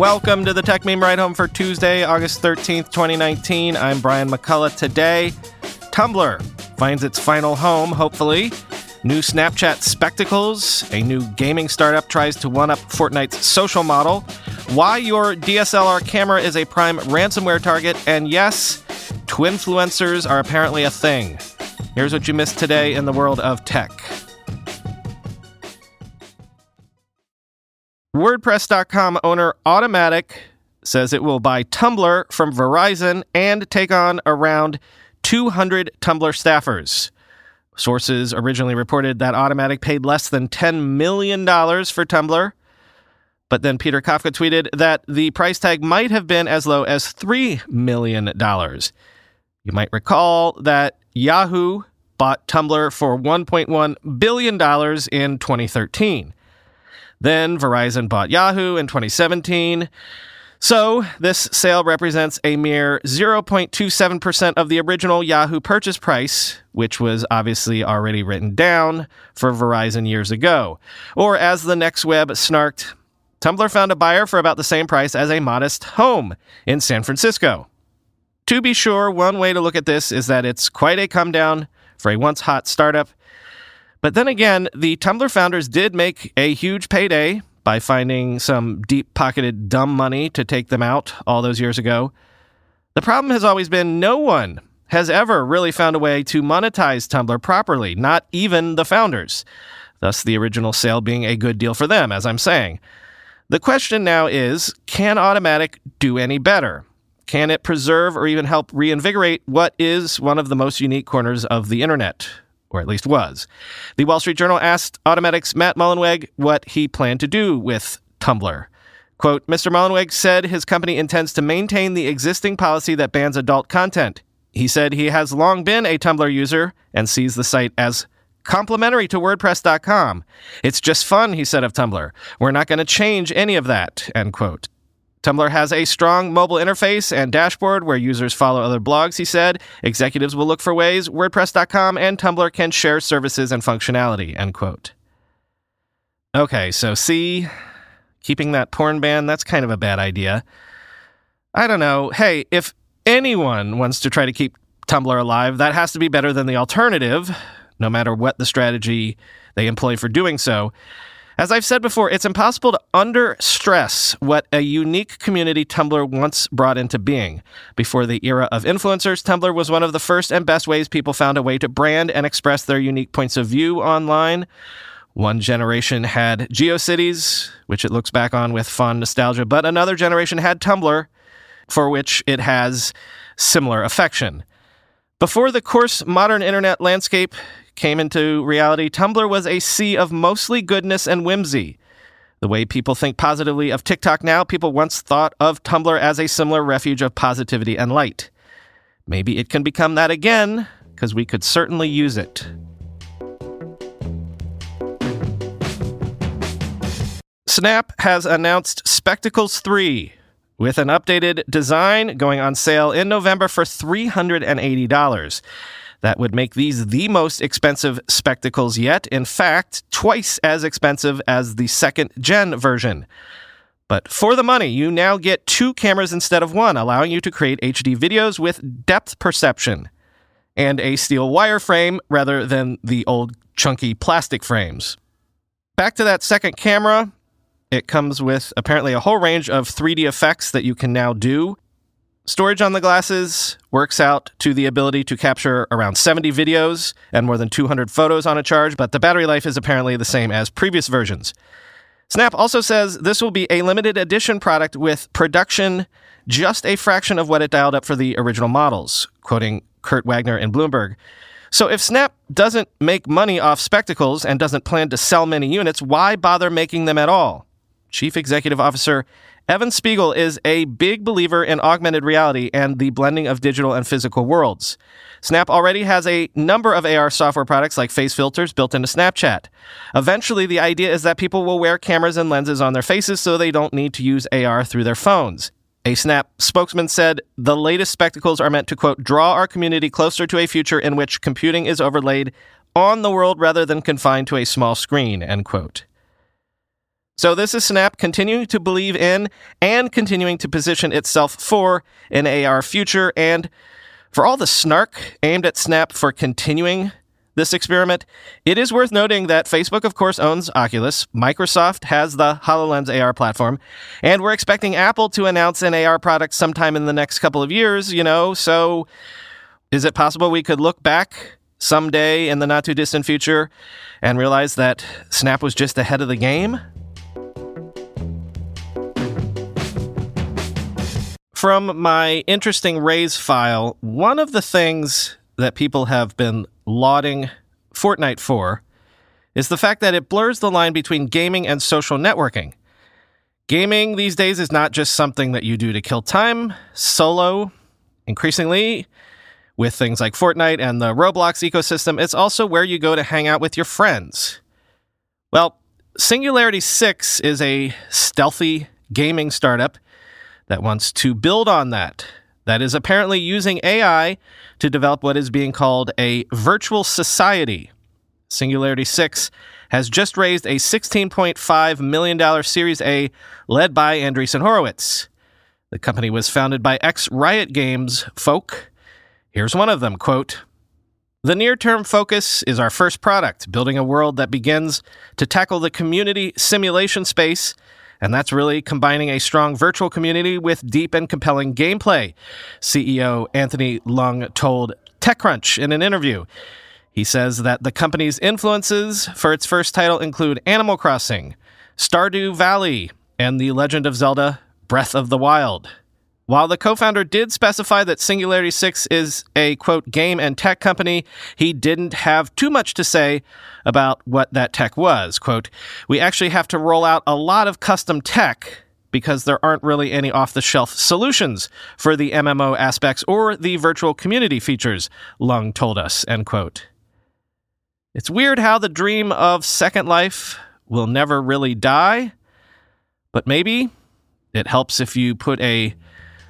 Welcome to the Techmeme Ride Home for Tuesday, August 13th, 2019. I'm Brian McCullough. Today, Tumblr finds its final home, hopefully. New Snapchat Spectacles, a new gaming startup tries to one up Fortnite's social model, why your DSLR camera is a prime ransomware target, and yes, twinfluencers are apparently a thing. Here's what you missed today in the world of tech. WordPress.com owner Automattic says it will buy Tumblr from Verizon and take on around 200 Tumblr staffers. Sources originally reported that Automattic paid less than $10 million for Tumblr. But then Peter Kafka tweeted that the price tag might have been as low as $3 million. You might recall that Yahoo bought Tumblr for $1.1 billion in 2013. Then Verizon bought Yahoo in 2017. So, this sale represents a mere 0.27% of the original Yahoo purchase price, which was obviously already written down for Verizon years ago. Or, as the Next Web snarked, Tumblr found a buyer for about the same price as a modest home in San Francisco. To be sure, one way to look at this is that it's quite a come down for a once hot startup. But then again, the Tumblr founders did make a huge payday by finding some deep pocketed dumb money to take them out all those years ago. The problem has always been no one has ever really found a way to monetize Tumblr properly, not even the founders. Thus, the original sale being a good deal for them, as I'm saying. The question now is can Automattic do any better? Can it preserve or even help reinvigorate what is one of the most unique corners of the internet? Or at least was. The Wall Street Journal asked Automattic's Matt Mullenweg what he planned to do with Tumblr. Quote, Mr. Mullenweg said his company intends to maintain the existing policy that bans adult content. He said he has long been a Tumblr user and sees the site as complementary to WordPress.com. It's just fun, he said of Tumblr. We're not going to change any of that, end quote. Tumblr has a strong mobile interface and dashboard where users follow other blogs, he said. Executives will look for ways WordPress.com and Tumblr can share services and functionality, end quote. Okay, so see, keeping that porn ban, that's kind of a bad idea. I don't know. Hey, if anyone wants to try to keep Tumblr alive, that has to be better than the alternative, no matter what the strategy they employ for doing so. As I've said before, it's impossible to under stress what a unique community Tumblr once brought into being. Before the era of influencers, Tumblr was one of the first and best ways people found a way to brand and express their unique points of view online. One generation had GeoCities, which it looks back on with fond nostalgia, but another generation had Tumblr, for which it has similar affection. Before the coarse modern internet landscape came into reality, Tumblr was a sea of mostly goodness and whimsy. The way people think positively of TikTok now, people once thought of Tumblr as a similar refuge of positivity and light. Maybe it can become that again, because we could certainly use it. Snap has announced Spectacles 3 with an updated design going on sale in November for $380. That would make these the most expensive spectacles yet. In fact, twice as expensive as the second gen version. But for the money, you now get two cameras instead of one, allowing you to create HD videos with depth perception and a steel wire frame rather than the old chunky plastic frames. Back to that second camera, it comes with apparently a whole range of 3D effects that you can now do. Storage on the glasses works out to the ability to capture around 70 videos and more than 200 photos on a charge, but the battery life is apparently the same as previous versions. Snap also says this will be a limited edition product with production just a fraction of what it dialed up for the original models, quoting Kurt Wagner in Bloomberg. So if Snap doesn't make money off spectacles and doesn't plan to sell many units, why bother making them at all? Chief Executive Officer Evan Spiegel is a big believer in augmented reality and the blending of digital and physical worlds. Snap already has a number of AR software products like face filters built into Snapchat. Eventually, the idea is that people will wear cameras and lenses on their faces so they don't need to use AR through their phones. A Snap spokesman said the latest spectacles are meant to, quote, draw our community closer to a future in which computing is overlaid on the world rather than confined to a small screen, end quote. So this is Snap continuing to believe in and continuing to position itself for an AR future. And for all the snark aimed at Snap for continuing this experiment, it is worth noting that Facebook, of course, owns Oculus. Microsoft has the HoloLens AR platform. And we're expecting Apple to announce an AR product sometime in the next couple of years, you know. So is it possible we could look back someday in the not too distant future and realize that Snap was just ahead of the game? From my interesting Raise file, one of the things that people have been lauding Fortnite for is the fact that it blurs the line between gaming and social networking. Gaming these days is not just something that you do to kill time, solo, increasingly, with things like Fortnite and the Roblox ecosystem, it's also where you go to hang out with your friends. Well, Singularity 6 is a stealthy gaming startup that wants to build on that. That is apparently using AI to develop what is being called a virtual society. Singularity 6 has just raised a $16.5 million Series A led by Andreessen Horowitz. The company was founded by ex Riot Games folk. Here's one of them quote, the near term focus is our first product, building a world that begins to tackle the community simulation space and that's really combining a strong virtual community with deep and compelling gameplay, CEO Anthony Leung told TechCrunch in an interview. He says that the company's influences for its first title include Animal Crossing, Stardew Valley, and The Legend of Zelda Breath of the Wild. While the co founder did specify that Singularity 6 is a quote game and tech company, he didn't have too much to say about what that tech was. Quote, We actually have to roll out a lot of custom tech because there aren't really any off the shelf solutions for the MMO aspects or the virtual community features, Leung told us, end quote. It's weird how the dream of Second Life will never really die, but maybe it helps if you put a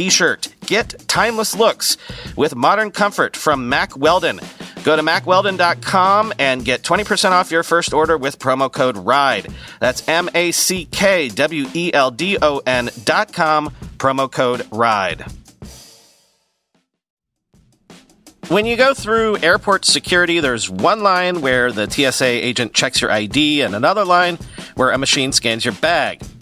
t shirt. Get timeless looks with modern comfort from Mack Weldon. Go to mackweldon.com and get 20% off your first order with promo code RIDE. That's M A C K W E L D O N.com, promo code RIDE. When you go through airport security, there's one line where the TSA agent checks your ID and another line where a machine scans your bag.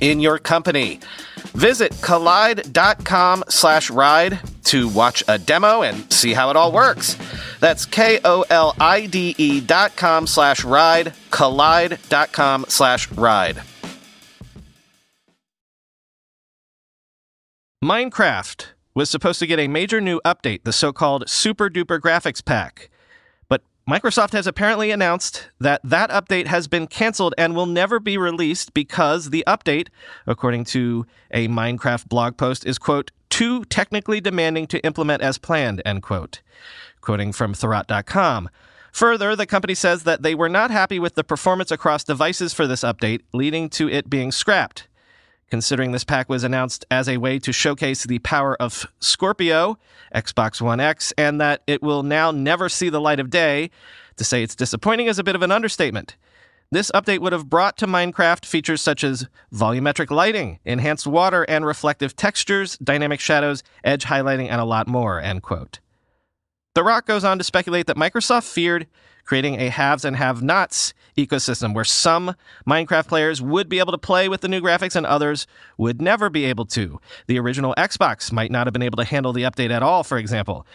in your company. Visit kolide.com slash ride to watch a demo and see how it all works. That's K-O-L-I-D-E dot com slash ride, kolide.com slash ride. Minecraft was supposed to get a major new update, the so-called Super Duper Graphics Pack. Microsoft has apparently announced that that update has been canceled and will never be released because the update, according to a Minecraft blog post, is, quote, too technically demanding to implement as planned, end quote. Quoting from Thurrott.com. Further, the company says that they were not happy with the performance across devices for this update, leading to it being scrapped. Considering this pack was announced as a way to showcase the power of Scorpio, Xbox One X, and that it will now never see the light of day, to say it's disappointing is a bit of an understatement. This update would have brought to Minecraft features such as volumetric lighting, enhanced water and reflective textures, dynamic shadows, edge highlighting, and a lot more, end quote. Thurrott goes on to speculate that Microsoft feared creating a haves and have nots ecosystem where some Minecraft players would be able to play with the new graphics and others would never be able to. The original Xbox might not have been able to handle the update at all, for example.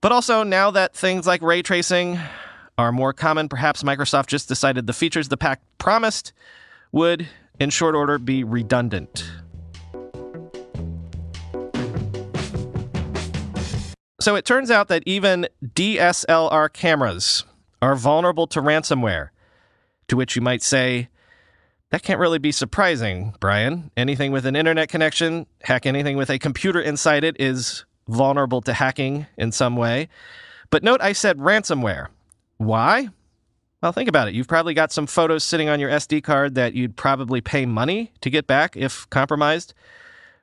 But also, now that things like ray tracing are more common, perhaps Microsoft just decided the features the pack promised would, in short order, be redundant. So it turns out that even DSLR cameras are vulnerable to ransomware. To which you might say, that can't really be surprising, Brian. Anything with an internet connection, heck, anything with a computer inside it is vulnerable to hacking in some way. But note I said ransomware. Why? Well, think about it. You've probably got some photos sitting on your SD card that you'd probably pay money to get back if compromised.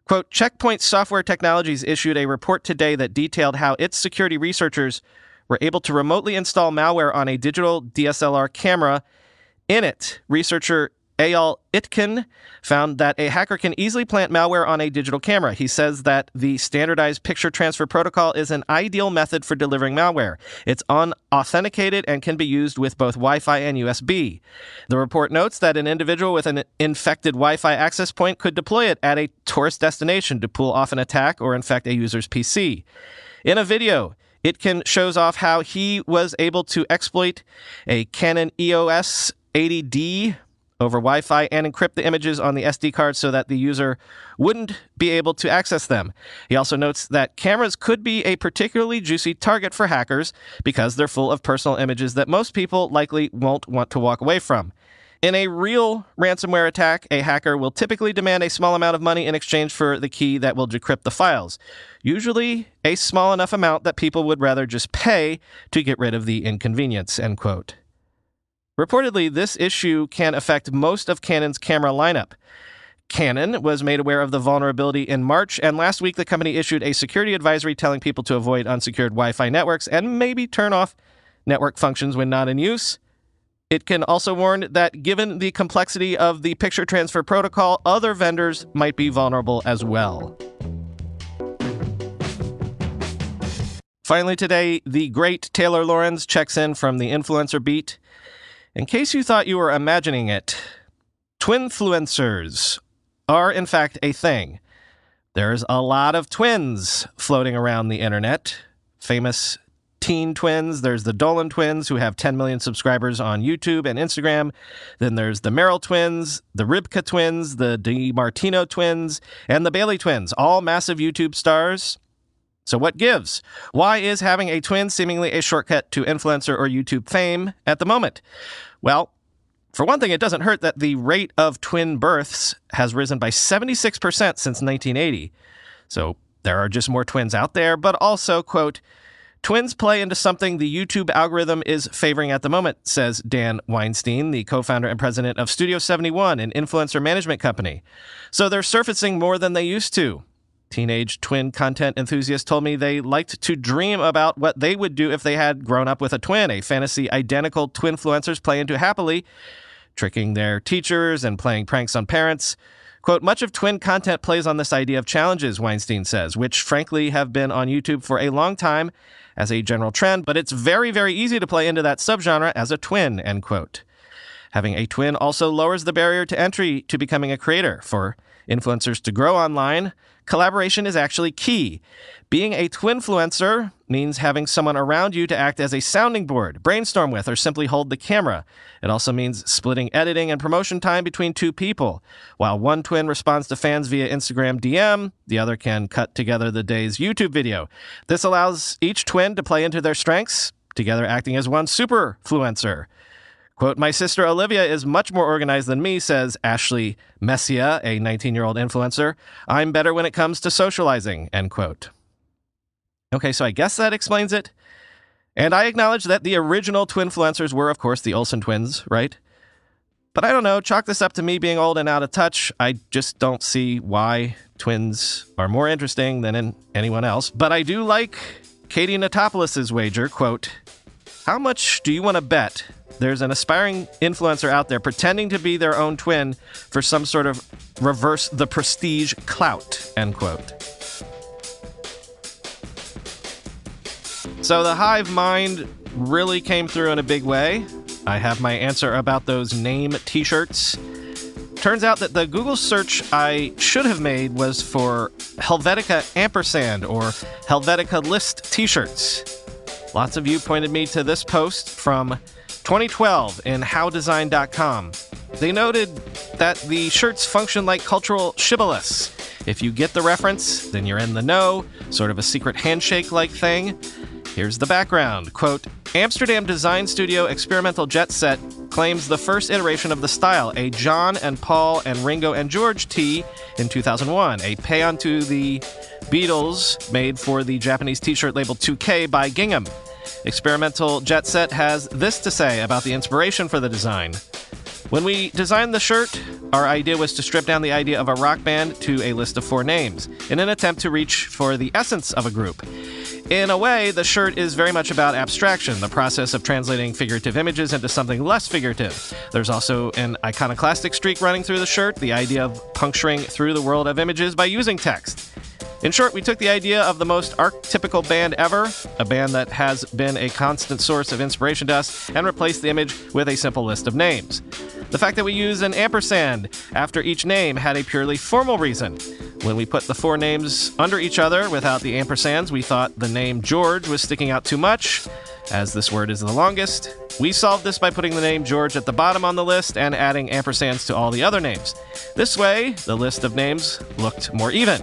Quote Checkpoint Software Technologies issued a report today that detailed how its security researchers were able to remotely install malware on a digital DSLR camera. In it, researcher Eyal Itkin found that a hacker can easily plant malware on a digital camera. He says that the standardized picture transfer protocol is an ideal method for delivering malware. It's unauthenticated and can be used with both Wi Fi and USB. The report notes that an individual with an infected Wi Fi access point could deploy it at a tourist destination to pull off an attack or infect a user's PC. In a video, Itkin shows off how he was able to exploit a Canon EOS 80D over Wi Fi and encrypt the images on the SD card so that the user wouldn't be able to access them. He also notes that cameras could be a particularly juicy target for hackers because they're full of personal images that most people likely won't want to walk away from. In a real ransomware attack, a hacker will typically demand a small amount of money in exchange for the key that will decrypt the files. Usually a small enough amount that people would rather just pay to get rid of the inconvenience, end quote. Reportedly, this issue can affect most of Canon's camera lineup. Canon was made aware of the vulnerability in March, and last week the company issued a security advisory telling people to avoid unsecured Wi Fi networks and maybe turn off network functions when not in use. It can also warn that given the complexity of the picture transfer protocol, other vendors might be vulnerable as well. Finally, today, the great Taylor Lorenz checks in from the Influencer Beat. In case you thought you were imagining it, twinfluencers are in fact a thing. There's a lot of twins floating around the internet. Famous teen twins. There's the Dolan twins who have 10 million subscribers on YouTube and Instagram. Then there's the Merrill twins, the Rybka twins, the DiMartino twins, and the Bailey twins, all massive YouTube stars. So, what gives? Why is having a twin seemingly a shortcut to influencer or YouTube fame at the moment? Well, for one thing, it doesn't hurt that the rate of twin births has risen by 76% since 1980. So, there are just more twins out there, but also, quote, Twins play into something the YouTube algorithm is favoring at the moment, says Dan Weinstein, the co founder and president of Studio 71, an influencer management company. So they're surfacing more than they used to. Teenage twin content enthusiasts told me they liked to dream about what they would do if they had grown up with a twin. A fantasy identical twinfluencers play into happily, tricking their teachers and playing pranks on parents. Quote, much of twin content plays on this idea of challenges, Weinstein says, which frankly have been on YouTube for a long time as a general trend, but it's very, very easy to play into that subgenre as a twin, end quote. Having a twin also lowers the barrier to entry to becoming a creator. For influencers to grow online, collaboration is actually key. Being a twinfluencer means having someone around you to act as a sounding board, brainstorm with, or simply hold the camera. It also means splitting editing and promotion time between two people. While one twin responds to fans via Instagram DM, the other can cut together the day's YouTube video. This allows each twin to play into their strengths, together acting as one superfluencer. Quote, my sister Olivia is much more organized than me, says Ashley Messia, a 19 year old influencer. I'm better when it comes to socializing, end quote. Okay, so I guess that explains it. And I acknowledge that the original twin influencers were, of course, the Olsen twins, right? But I don't know, chalk this up to me being old and out of touch. I just don't see why twins are more interesting than in anyone else. But I do like Katie Notopoulos' wager, quote, How much do you want to bet there's an aspiring influencer out there pretending to be their own twin for some sort of reverse the prestige clout, end quote. So the hive mind really came through in a big way. I have my answer about those name t shirts. Turns out that the Google search I should have made was for Helvetica ampersand or Helvetica list t shirts. Lots of you pointed me to this post from 2012 in howdesign.com. They noted that the shirts function like cultural shibboleths. If you get the reference, then you're in the know, sort of a secret handshake like thing. Here's the background. Quote Amsterdam design studio Experimental Jet Set claims the first iteration of the style, a John and Paul and Ringo and George tee in 2001, a pay on to the Beatles made for the Japanese t shirt label 2K by Gingham. Experimental Jet Set has this to say about the inspiration for the design. When we designed the shirt, our idea was to strip down the idea of a rock band to a list of four names in an attempt to reach for the essence of a group. In a way, the shirt is very much about abstraction, the process of translating figurative images into something less figurative. There's also an iconoclastic streak running through the shirt, the idea of puncturing through the world of images by using text. In short, we took the idea of the most archetypical band ever, a band that has been a constant source of inspiration to us, and replaced the image with a simple list of names. The fact that we use an ampersand after each name had a purely formal reason. When we put the four names under each other without the ampersands, we thought the name George was sticking out too much, as this word is the longest. We solved this by putting the name George at the bottom on the list and adding ampersands to all the other names. This way, the list of names looked more even.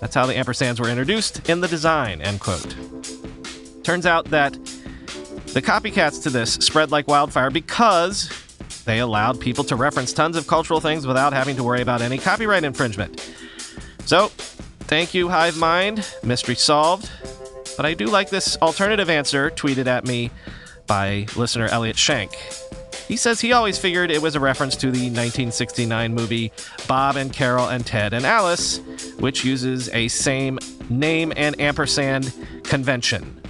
That's how the ampersands were introduced in the design, end quote. Turns out that the copycats to this spread like wildfire because they allowed people to reference tons of cultural things without having to worry about any copyright infringement. So, thank you, Hive Mind. Mystery solved. But I do like this alternative answer tweeted at me by listener Elliot Shank. He says he always figured it was a reference to the 1969 movie Bob and Carol and Ted and Alice, which uses a same name and ampersand convention.